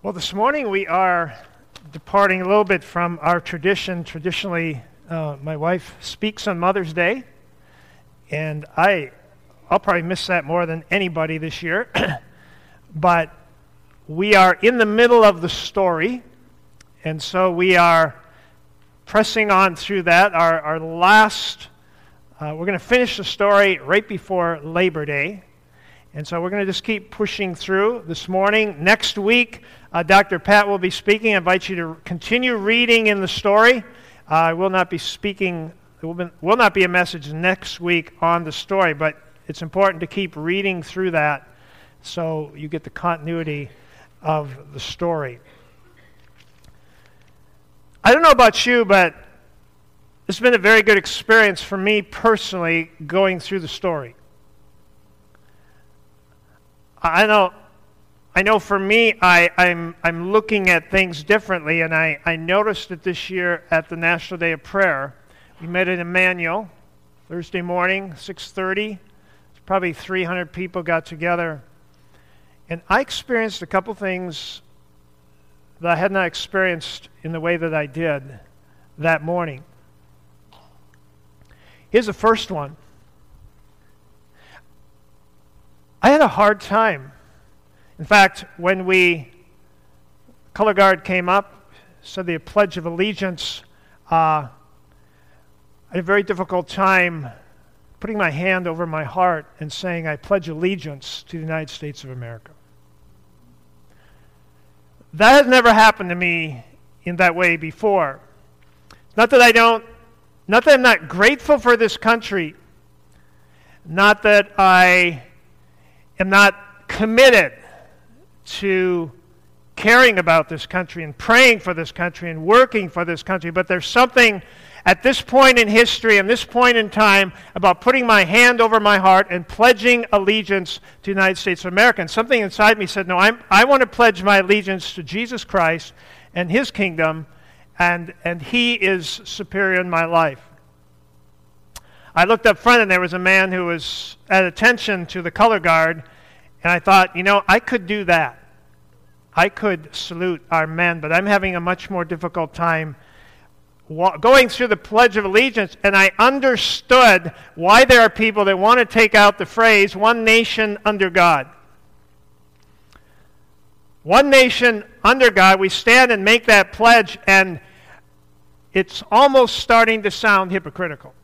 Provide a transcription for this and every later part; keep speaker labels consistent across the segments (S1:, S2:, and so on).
S1: Well, this morning we are departing a little bit from our tradition. Traditionally, uh, my wife speaks on Mother's Day, and I, I'll probably miss that more than anybody this year. but we are in the middle of the story, and so we are pressing on through that. Our, our last, uh, we're going to finish the story right before Labor Day. And so we're going to just keep pushing through this morning. Next week, uh, Dr. Pat will be speaking. I invite you to continue reading in the story. Uh, I will not be speaking, there will, be, will not be a message next week on the story, but it's important to keep reading through that so you get the continuity of the story. I don't know about you, but it's been a very good experience for me personally going through the story. I know, I know for me, I, I'm, I'm looking at things differently, and I, I noticed it this year at the National Day of Prayer. We met in Emmanuel Thursday morning, 6.30. Probably 300 people got together. And I experienced a couple things that I had not experienced in the way that I did that morning. Here's the first one. I had a hard time. In fact, when we, color guard came up, said the Pledge of Allegiance, uh, I had a very difficult time putting my hand over my heart and saying, I pledge allegiance to the United States of America. That has never happened to me in that way before. Not that I don't, not that I'm not grateful for this country, not that I am not committed to caring about this country and praying for this country and working for this country, but there's something at this point in history and this point in time about putting my hand over my heart and pledging allegiance to the United States of America. And something inside me said, No, I'm, I want to pledge my allegiance to Jesus Christ and his kingdom, and, and he is superior in my life. I looked up front and there was a man who was at attention to the color guard, and I thought, you know, I could do that. I could salute our men, but I'm having a much more difficult time going through the Pledge of Allegiance, and I understood why there are people that want to take out the phrase, one nation under God. One nation under God, we stand and make that pledge, and it's almost starting to sound hypocritical.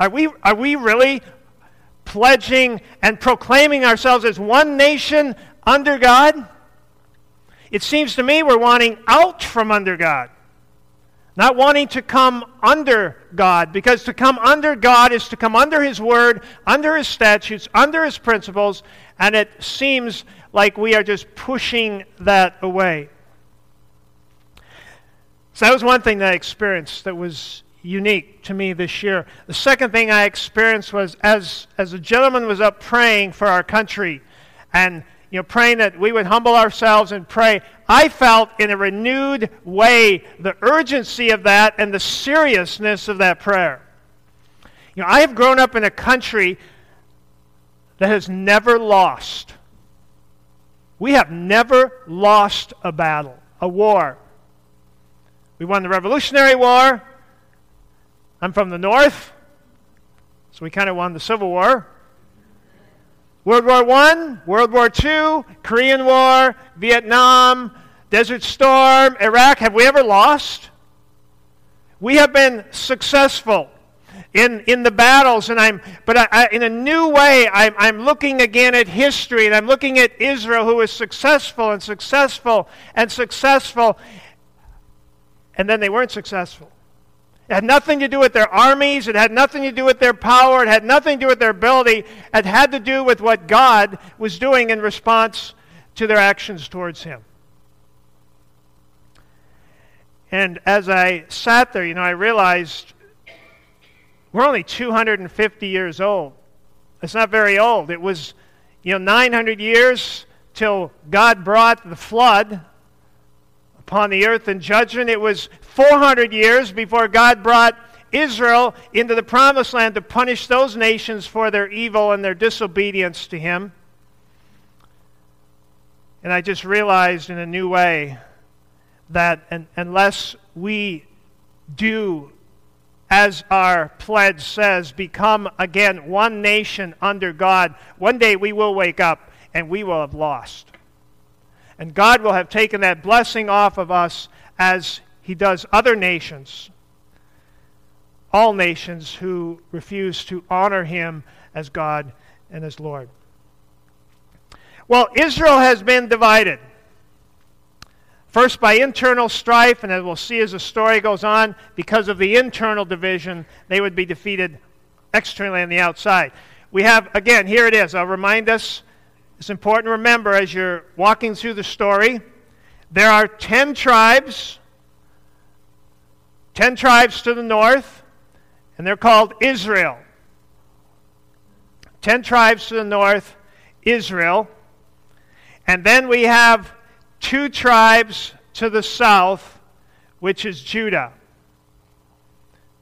S1: Are we, are we really pledging and proclaiming ourselves as one nation under God? It seems to me we're wanting out from under God, not wanting to come under God, because to come under God is to come under His Word, under His statutes, under His principles, and it seems like we are just pushing that away. So that was one thing that I experienced that was unique to me this year. The second thing I experienced was as, as a gentleman was up praying for our country and you know, praying that we would humble ourselves and pray, I felt in a renewed way the urgency of that and the seriousness of that prayer. You know, I have grown up in a country that has never lost. We have never lost a battle, a war. We won the Revolutionary War. I'm from the north, so we kind of won the Civil War. World War I, World War II, Korean War, Vietnam, Desert Storm, Iraq. Have we ever lost? We have been successful in, in the battles, and I'm, but I, I, in a new way, I'm, I'm looking again at history, and I'm looking at Israel, who was successful and successful and successful, and then they weren't successful. It had nothing to do with their armies. It had nothing to do with their power. It had nothing to do with their ability. It had to do with what God was doing in response to their actions towards Him. And as I sat there, you know, I realized we're only 250 years old. It's not very old. It was, you know, 900 years till God brought the flood upon the earth in judgment. It was 400 years before God brought Israel into the promised land to punish those nations for their evil and their disobedience to Him. And I just realized in a new way that un- unless we do as our pledge says, become again one nation under God, one day we will wake up and we will have lost. And God will have taken that blessing off of us as He does other nations, all nations who refuse to honor Him as God and as Lord. Well, Israel has been divided. First, by internal strife, and as we'll see as the story goes on, because of the internal division, they would be defeated externally on the outside. We have, again, here it is. I'll remind us, it's important to remember as you're walking through the story, there are 10 tribes, 10 tribes to the north, and they're called Israel. 10 tribes to the north, Israel. And then we have two tribes to the south, which is Judah.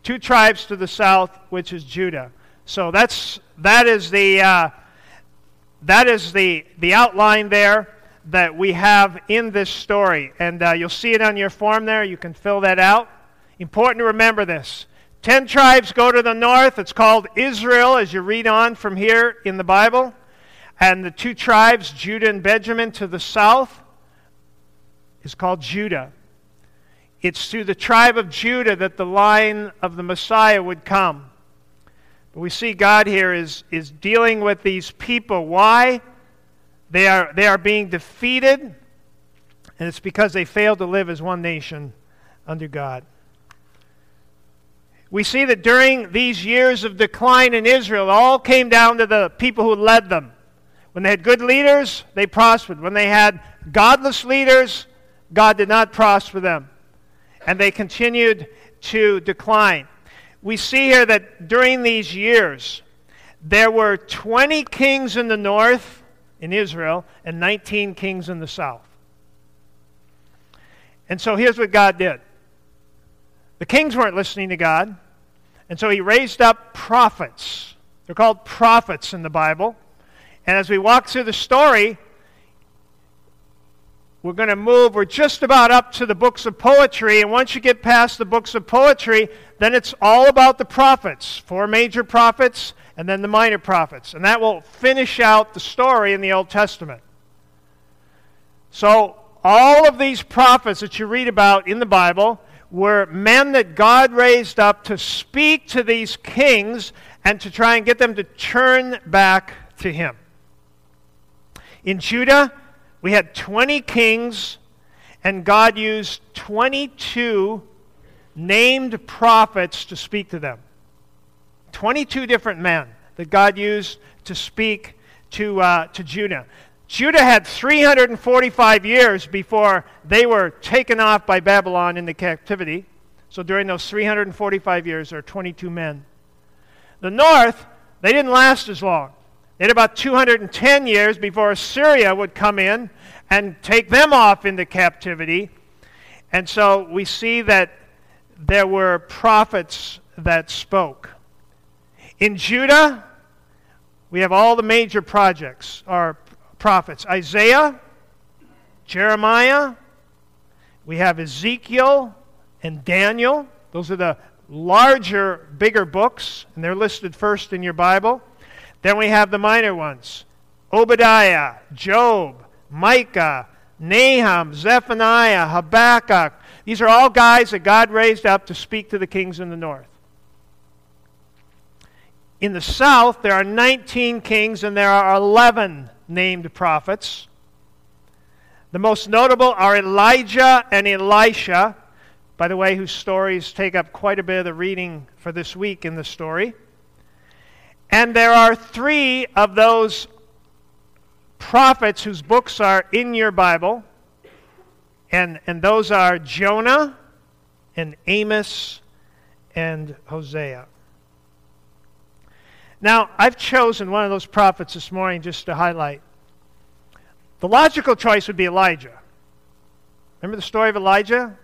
S1: Two tribes to the south, which is Judah. So that's that is the uh, that is the the outline there that we have in this story, and uh, you'll see it on your form there. You can fill that out. Important to remember this. Ten tribes go to the north. It's called Israel, as you read on from here in the Bible. And the two tribes, Judah and Benjamin, to the south is called Judah. It's through the tribe of Judah that the line of the Messiah would come. But we see God here is, is dealing with these people. Why? They are, they are being defeated, and it's because they failed to live as one nation under God. We see that during these years of decline in Israel, it all came down to the people who led them. When they had good leaders, they prospered. When they had godless leaders, God did not prosper them, and they continued to decline. We see here that during these years, there were 20 kings in the north in Israel and 19 kings in the south. And so here's what God did the kings weren't listening to God, and so he raised up prophets. They're called prophets in the Bible. And as we walk through the story, we're going to move, we're just about up to the books of poetry. And once you get past the books of poetry, then it's all about the prophets four major prophets and then the minor prophets. And that will finish out the story in the Old Testament. So, all of these prophets that you read about in the Bible were men that God raised up to speak to these kings and to try and get them to turn back to Him. In Judah, we had 20 kings, and God used 22 named prophets to speak to them. 22 different men that God used to speak to, uh, to Judah. Judah had 345 years before they were taken off by Babylon into captivity. So during those 345 years, there are 22 men. The north, they didn't last as long. In about 210 years before Assyria would come in and take them off into captivity. And so we see that there were prophets that spoke. In Judah, we have all the major projects or prophets Isaiah, Jeremiah, we have Ezekiel and Daniel. Those are the larger, bigger books, and they're listed first in your Bible. Then we have the minor ones Obadiah, Joel, Micah, Nahum, Zephaniah, Habakkuk. These are all guys that God raised up to speak to the kings in the north. In the south, there are 19 kings and there are 11 named prophets. The most notable are Elijah and Elisha, by the way, whose stories take up quite a bit of the reading for this week in the story. And there are three of those prophets whose books are in your Bible, and, and those are Jonah and Amos and Hosea. Now, I've chosen one of those prophets this morning just to highlight. The logical choice would be Elijah. Remember the story of Elijah?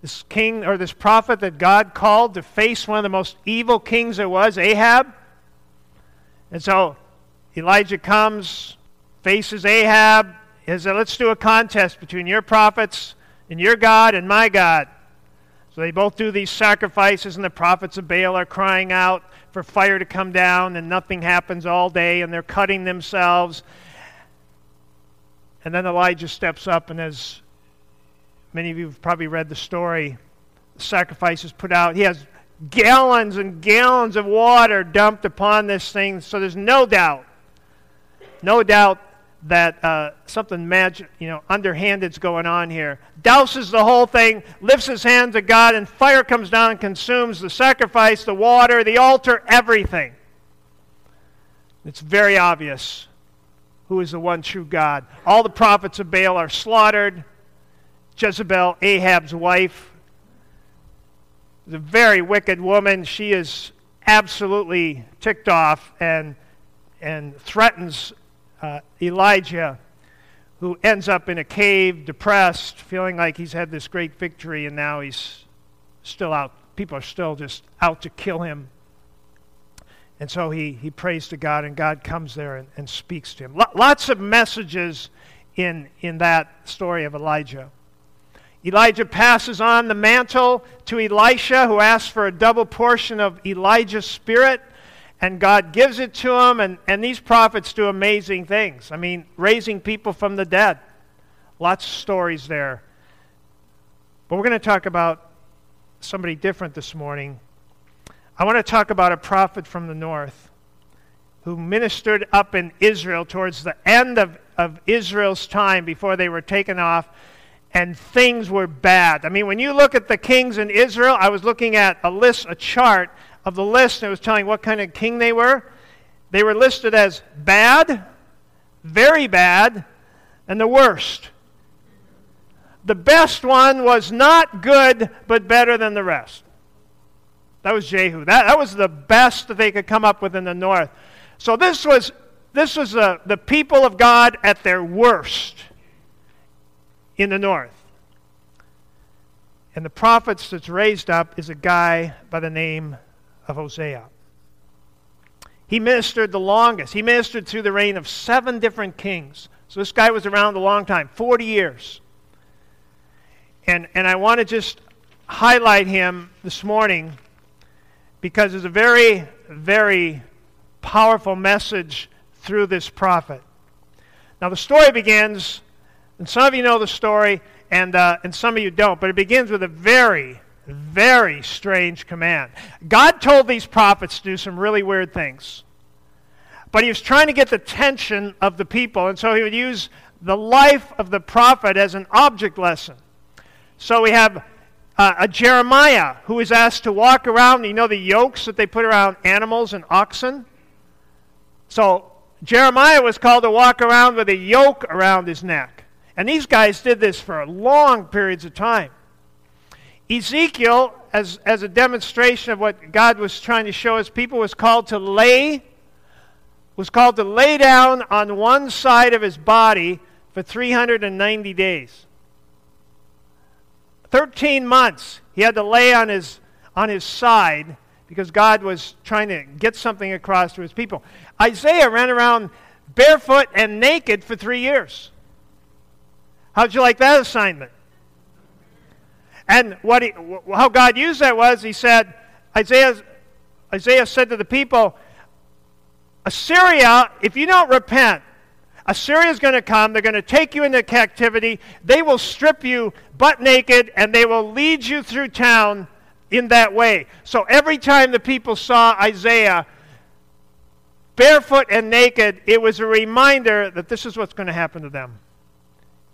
S1: This king or this prophet that God called to face one of the most evil kings there was, Ahab. And so Elijah comes, faces Ahab. he said, let's do a contest between your prophets and your God and my God. So they both do these sacrifices, and the prophets of Baal are crying out for fire to come down, and nothing happens all day, and they're cutting themselves. And then Elijah steps up, and as many of you have probably read the story, the sacrifice is put out. He has gallons and gallons of water dumped upon this thing, so there's no doubt, no doubt that uh, something magic, you know, underhanded's going on here. Douses the whole thing, lifts his hand to God, and fire comes down and consumes the sacrifice, the water, the altar, everything. It's very obvious who is the one true God. All the prophets of Baal are slaughtered. Jezebel, Ahab's wife, is a very wicked woman. She is absolutely ticked off and, and threatens uh, Elijah, who ends up in a cave, depressed, feeling like he's had this great victory, and now he's still out. People are still just out to kill him. And so he, he prays to God, and God comes there and, and speaks to him. lots of messages in, in that story of Elijah. Elijah passes on the mantle to Elisha, who asks for a double portion of Elijah's spirit and God gives it to them, and, and these prophets do amazing things. I mean, raising people from the dead. Lots of stories there. But we're going to talk about somebody different this morning. I want to talk about a prophet from the north who ministered up in Israel towards the end of, of Israel's time before they were taken off, and things were bad. I mean, when you look at the kings in Israel, I was looking at a list, a chart of the list, and it was telling what kind of king they were. They were listed as bad, very bad, and the worst. The best one was not good, but better than the rest. That was Jehu. That, that was the best that they could come up with in the north. So this was, this was the, the people of God at their worst in the north. And the prophets that's raised up is a guy by the name of Hosea. He ministered the longest. He ministered through the reign of seven different kings. So this guy was around a long time 40 years. And, and I want to just highlight him this morning because there's a very, very powerful message through this prophet. Now, the story begins, and some of you know the story, and, uh, and some of you don't, but it begins with a very, very strange command. God told these prophets to do some really weird things. But he was trying to get the attention of the people, and so he would use the life of the prophet as an object lesson. So we have uh, a Jeremiah who is asked to walk around. You know the yokes that they put around animals and oxen? So Jeremiah was called to walk around with a yoke around his neck. And these guys did this for long periods of time. Ezekiel, as, as a demonstration of what God was trying to show his people, was called to lay was called to lay down on one side of his body for 390 days. 13 months he had to lay on his on his side because God was trying to get something across to his people. Isaiah ran around barefoot and naked for 3 years. How'd you like that assignment? And what he, how God used that was he said, Isaiah, Isaiah said to the people, Assyria, if you don't repent, Assyria is going to come. They're going to take you into captivity. They will strip you butt naked and they will lead you through town in that way. So every time the people saw Isaiah barefoot and naked, it was a reminder that this is what's going to happen to them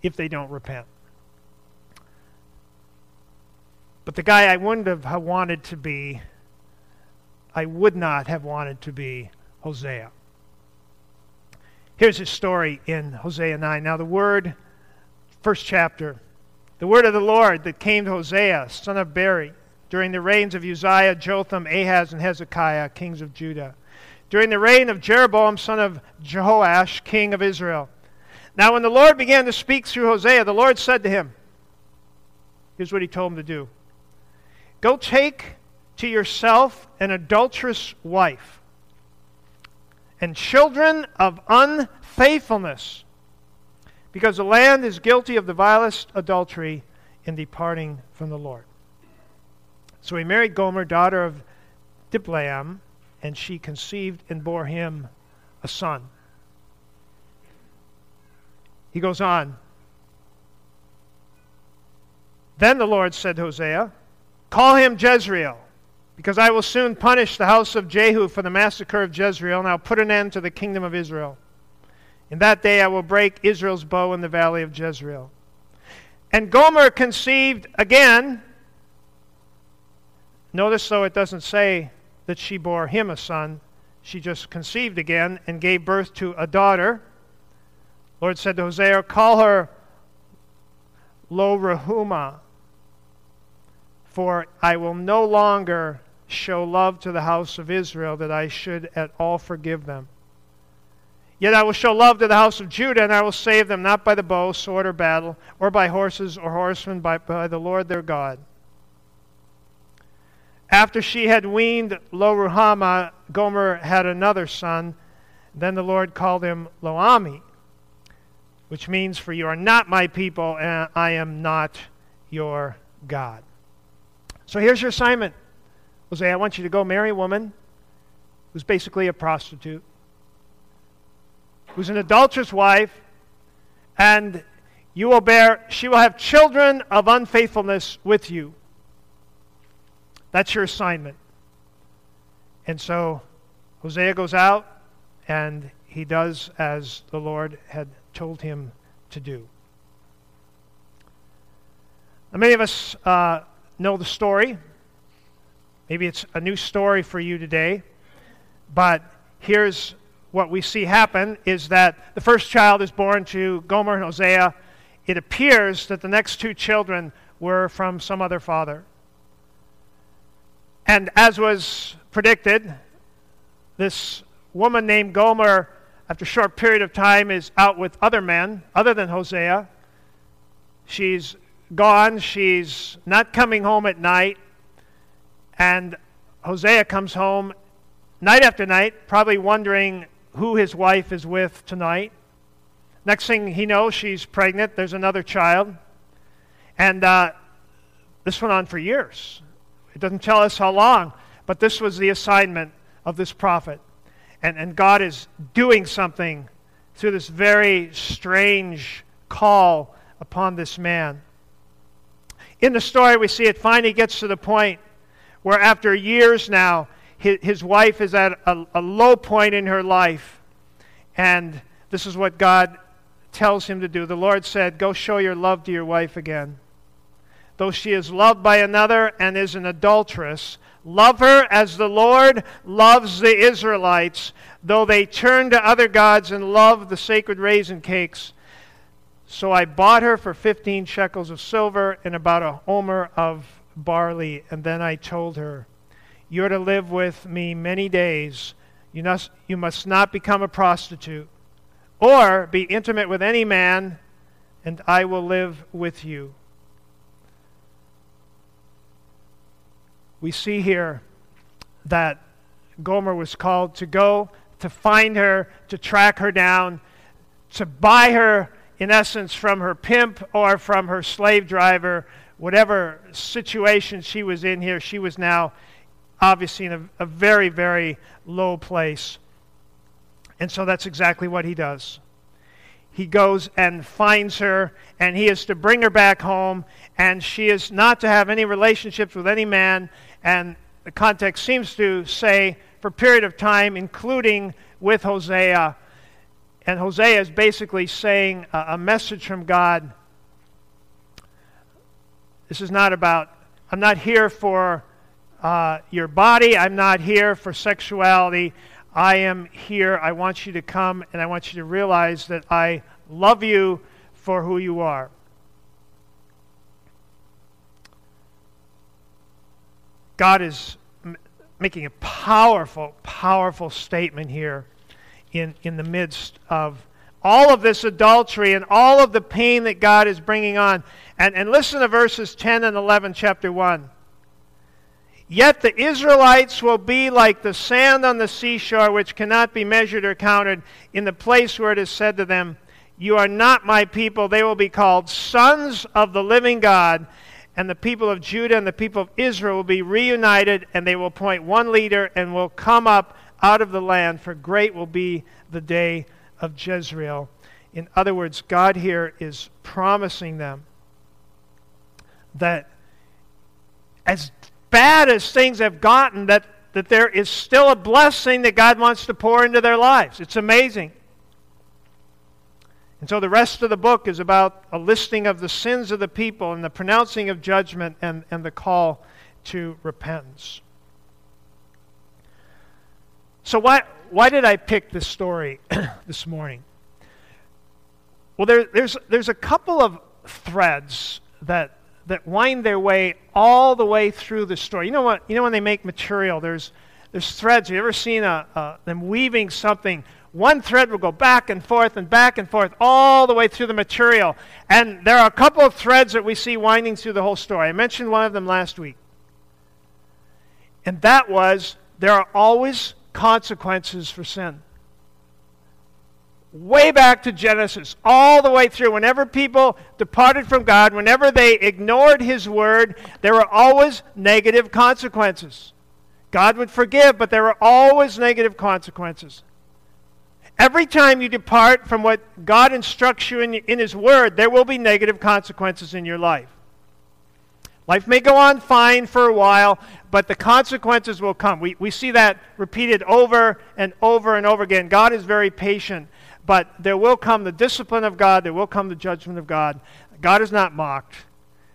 S1: if they don't repent. But the guy I wouldn't have wanted to be, I would not have wanted to be Hosea. Here's his story in Hosea 9. Now, the word, first chapter, the word of the Lord that came to Hosea, son of Beeri, during the reigns of Uzziah, Jotham, Ahaz, and Hezekiah, kings of Judah, during the reign of Jeroboam, son of Jehoash, king of Israel. Now, when the Lord began to speak through Hosea, the Lord said to him, Here's what he told him to do Go take to yourself an adulterous wife and children of unfaithfulness, because the land is guilty of the vilest adultery in departing from the Lord. So he married Gomer, daughter of Diblaim, and she conceived and bore him a son. He goes on. Then the Lord said to Hosea, Call him Jezreel, because I will soon punish the house of Jehu for the massacre of Jezreel, and I'll put an end to the kingdom of Israel. In that day I will break Israel's bow in the valley of Jezreel. And Gomer conceived again. Notice, though, it doesn't say that she bore him a son. She just conceived again and gave birth to a daughter. Lord said to Hosea, Call her Lo Ruhamah, for I will no longer show love to the house of Israel that I should at all forgive them. Yet I will show love to the house of Judah, and I will save them not by the bow, sword, or battle, or by horses or horsemen, but by the Lord their God. After she had weaned Lo Ruhamah, Gomer had another son. Then the Lord called him Lo-ammi, which means, For you are not my people, and I am not your God. So here's your assignment. Hosea, I want you to go marry a woman who's basically a prostitute who's an adulterous wife, and you will bear, she will have children of unfaithfulness with you. That's your assignment. And so Hosea goes out and he does as the Lord had told him to do. Now, many of us uh, know the story. Maybe it's a new story for you today, but here's what we see happen is that the first child is born to Gomer and Hosea. It appears that the next two children were from some other father. And as was predicted, this woman named Gomer, after a short period of time, is out with other men other than Hosea. She's gone. She's not coming home at night. And Hosea comes home night after night, probably wondering who his wife is with tonight. Next thing he knows, she's pregnant. There's another child. And uh, this went on for years. It doesn't tell us how long, but this was the assignment of this prophet. And, and God is doing something through this very strange call upon this man. In the story, we see it finally gets to the point where, after years now, his, his wife is at a, a low point in her life. And this is what God tells him to do. The Lord said, Go show your love to your wife again. Though she is loved by another and is an adulteress, love her as the Lord loves the Israelites, though they turn to other gods and love the sacred raisin cakes. So I bought her for 15 shekels of silver and about a homer of barley. And then I told her, you're to live with me many days. You must, you must not become a prostitute or be intimate with any man, and I will live with you. We see here that Gomer was called to go, to find her, to track her down, to buy her, in essence, from her pimp or from her slave driver. Whatever situation she was in here, she was now obviously in a, a very, very low place. And so that's exactly what he does. He goes and finds her, and he is to bring her back home, and she is not to have any relationships with any man. And the context seems to say for a period of time, including with Hosea. And Hosea is basically saying a, a message from God. This is not about, I'm not here for uh, your body. I'm not here for sexuality. I am here. I want you to come and I want you to realize that I love you for who you are. God is m- making a powerful, powerful statement here in, in the midst of all of this adultery and all of the pain that God is bringing on. And, and listen to verses 10 and 11, chapter 1. Yet the Israelites will be like the sand on the seashore, which cannot be measured or counted, in the place where it is said to them, You are not my people. They will be called sons of the living God. And the people of Judah and the people of Israel will be reunited, and they will appoint one leader and will come up out of the land, for great will be the day of Jezreel. In other words, God here is promising them that as bad as things have gotten, that, that there is still a blessing that God wants to pour into their lives. It's amazing. And so the rest of the book is about a listing of the sins of the people and the pronouncing of judgment and, and the call to repentance. So, why, why did I pick this story this morning? Well, there, there's, there's a couple of threads that, that wind their way all the way through the story. You know, what, you know when they make material, there's, there's threads. Have you ever seen a, a, them weaving something? One thread will go back and forth and back and forth all the way through the material. And there are a couple of threads that we see winding through the whole story. I mentioned one of them last week. And that was there are always consequences for sin way back to Genesis, all the way through. Whenever people departed from God, whenever they ignored His word, there were always negative consequences. God would forgive, but there were always negative consequences. Every time you depart from what God instructs you in, in His Word, there will be negative consequences in your life. Life may go on fine for a while, but the consequences will come. We, we see that repeated over and over and over again. God is very patient but there will come the discipline of God, there will come the judgment of God. God is not mocked.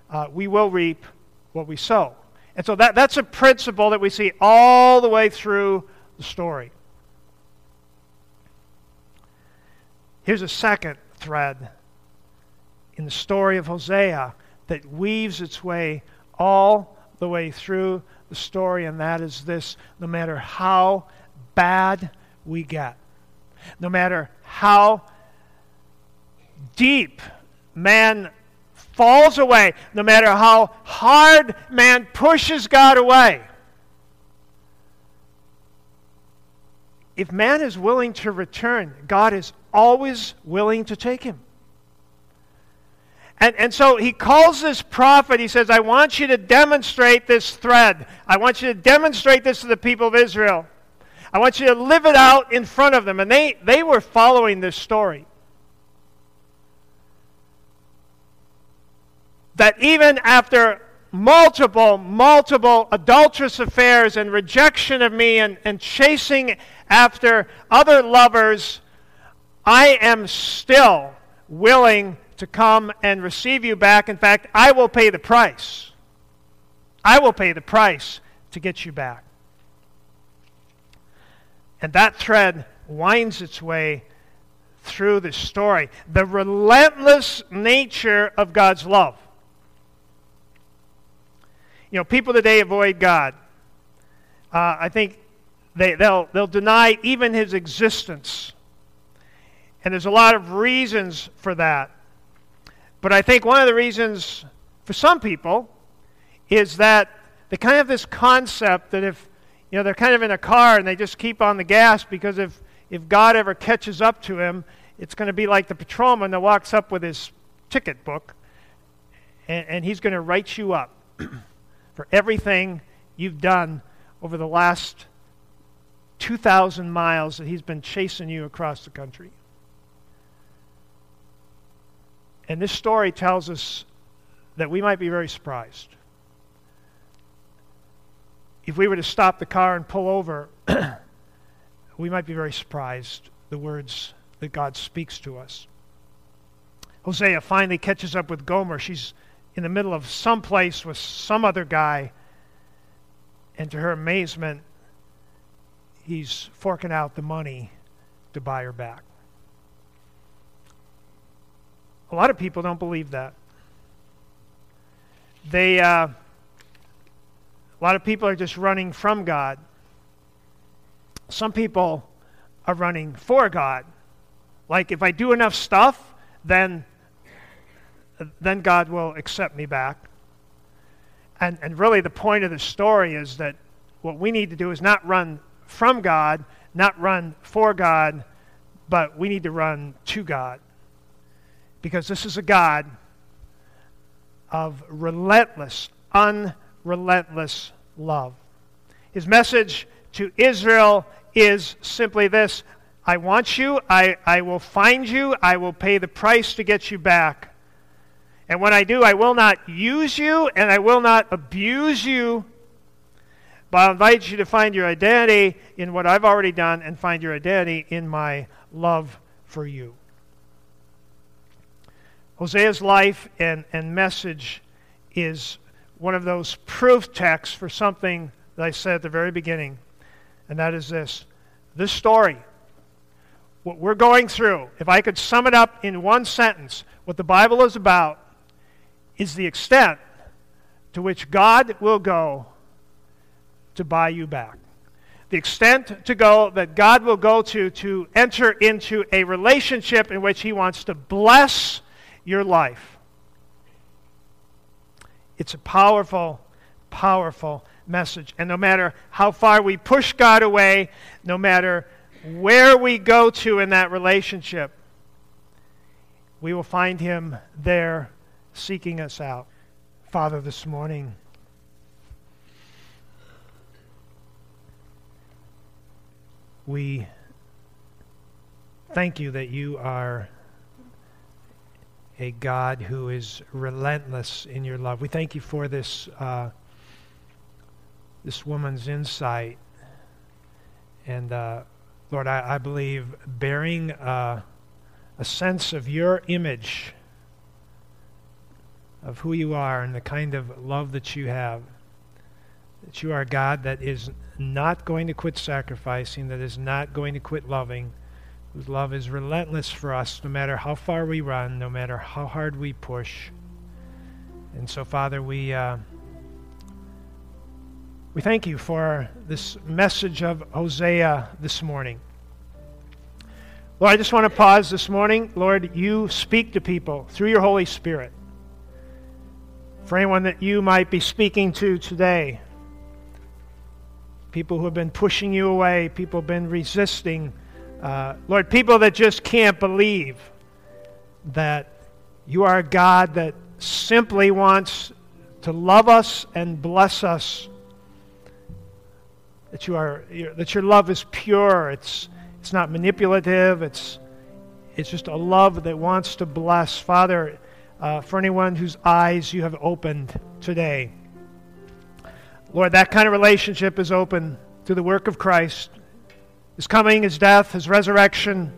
S1: Uh, we will reap what we sow. And so that, that's a principle that we see all the way through the story. Here's a second thread in the story of Hosea that weaves its way all the way through the story, and that is this no matter how bad we get, no matter how deep man falls away, no matter how hard man pushes God away. If man is willing to return, God is always willing to take him. And, and so he calls this prophet, he says, I want you to demonstrate this thread. I want you to demonstrate this to the people of Israel. I want you to live it out in front of them. And they, they were following this story. That even after multiple, multiple adulterous affairs and rejection of me and, and chasing after other lovers, I am still willing to come and receive you back. In fact, I will pay the price. I will pay the price to get you back. And that thread winds its way through the story. The relentless nature of God's love. You know, people today avoid God. Uh, I think they, they'll, they'll deny even his existence. And there's a lot of reasons for that. But I think one of the reasons for some people is that they kind of have this concept that if you know, they're kind of in a car and they just keep on the gas because if, if God ever catches up to him, it's going to be like the patrolman that walks up with his ticket book and, and he's going to write you up for everything you've done over the last 2,000 miles that he's been chasing you across the country. And this story tells us that we might be very surprised if we were to stop the car and pull over, we might be very surprised the words that God speaks to us. Hosea finally catches up with Gomer. She's in the middle of some place with some other guy, and to her amazement, he's forking out the money to buy her back. A lot of people don't believe that. They. Uh, a lot of people are just running from God. Some people are running for God. Like, if I do enough stuff, then, then God will accept me back. And, and really, the point of the story is that what we need to do is not run from God, not run for God, but we need to run to God. Because this is a God of relentless, unrelentless love. His message to Israel is simply this I want you, I, I will find you, I will pay the price to get you back. And when I do, I will not use you and I will not abuse you, but I invite you to find your identity in what I've already done and find your identity in my love for you. Hosea's life and, and message is one of those proof texts for something that I said at the very beginning, and that is this. This story, what we're going through, if I could sum it up in one sentence, what the Bible is about is the extent to which God will go to buy you back. The extent to go that God will go to to enter into a relationship in which He wants to bless your life. It's a powerful, powerful message. And no matter how far we push God away, no matter where we go to in that relationship, we will find Him there seeking us out. Father, this morning, we thank you that you are a God who is relentless in your love. We thank you for this, uh, this woman's insight. And uh, Lord, I, I, believe bearing uh, a sense of your image, of who you are, and the kind of love that you have, that you are a God that is not going to quit sacrificing, that is not going to quit loving whose love is relentless for us no matter how far we run, no matter how hard we push. And so, Father, we, uh, we thank you for this message of Hosea this morning. Lord, I just want to pause this morning. Lord, you speak to people through your Holy Spirit. For anyone that you might be speaking to today, people who have been pushing you away, people who have been resisting uh, Lord, people that just can't believe that you are a God that simply wants to love us and bless us. That, you are, that your love is pure, it's, it's not manipulative, it's, it's just a love that wants to bless. Father, uh, for anyone whose eyes you have opened today, Lord, that kind of relationship is open through the work of Christ his coming, his death, his resurrection.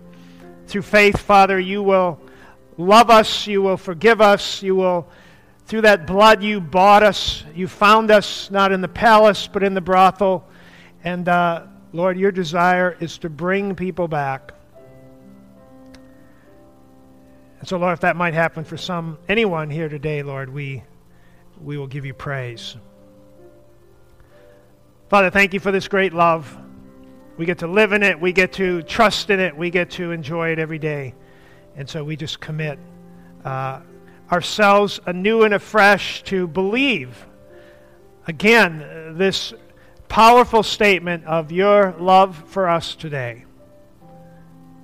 S1: Through faith, Father, you will love us, you will forgive us, you will, through that blood, you bought us, you found us not in the palace, but in the brothel. And uh, Lord, your desire is to bring people back. And so, Lord, if that might happen for some anyone here today, Lord, we we will give you praise. Father, thank you for this great love. We get to live in it. We get to trust in it. We get to enjoy it every day. And so we just commit uh, ourselves anew and afresh to believe, again, this powerful statement of your love for us today.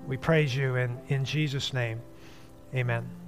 S1: We praise you in, in Jesus' name. Amen.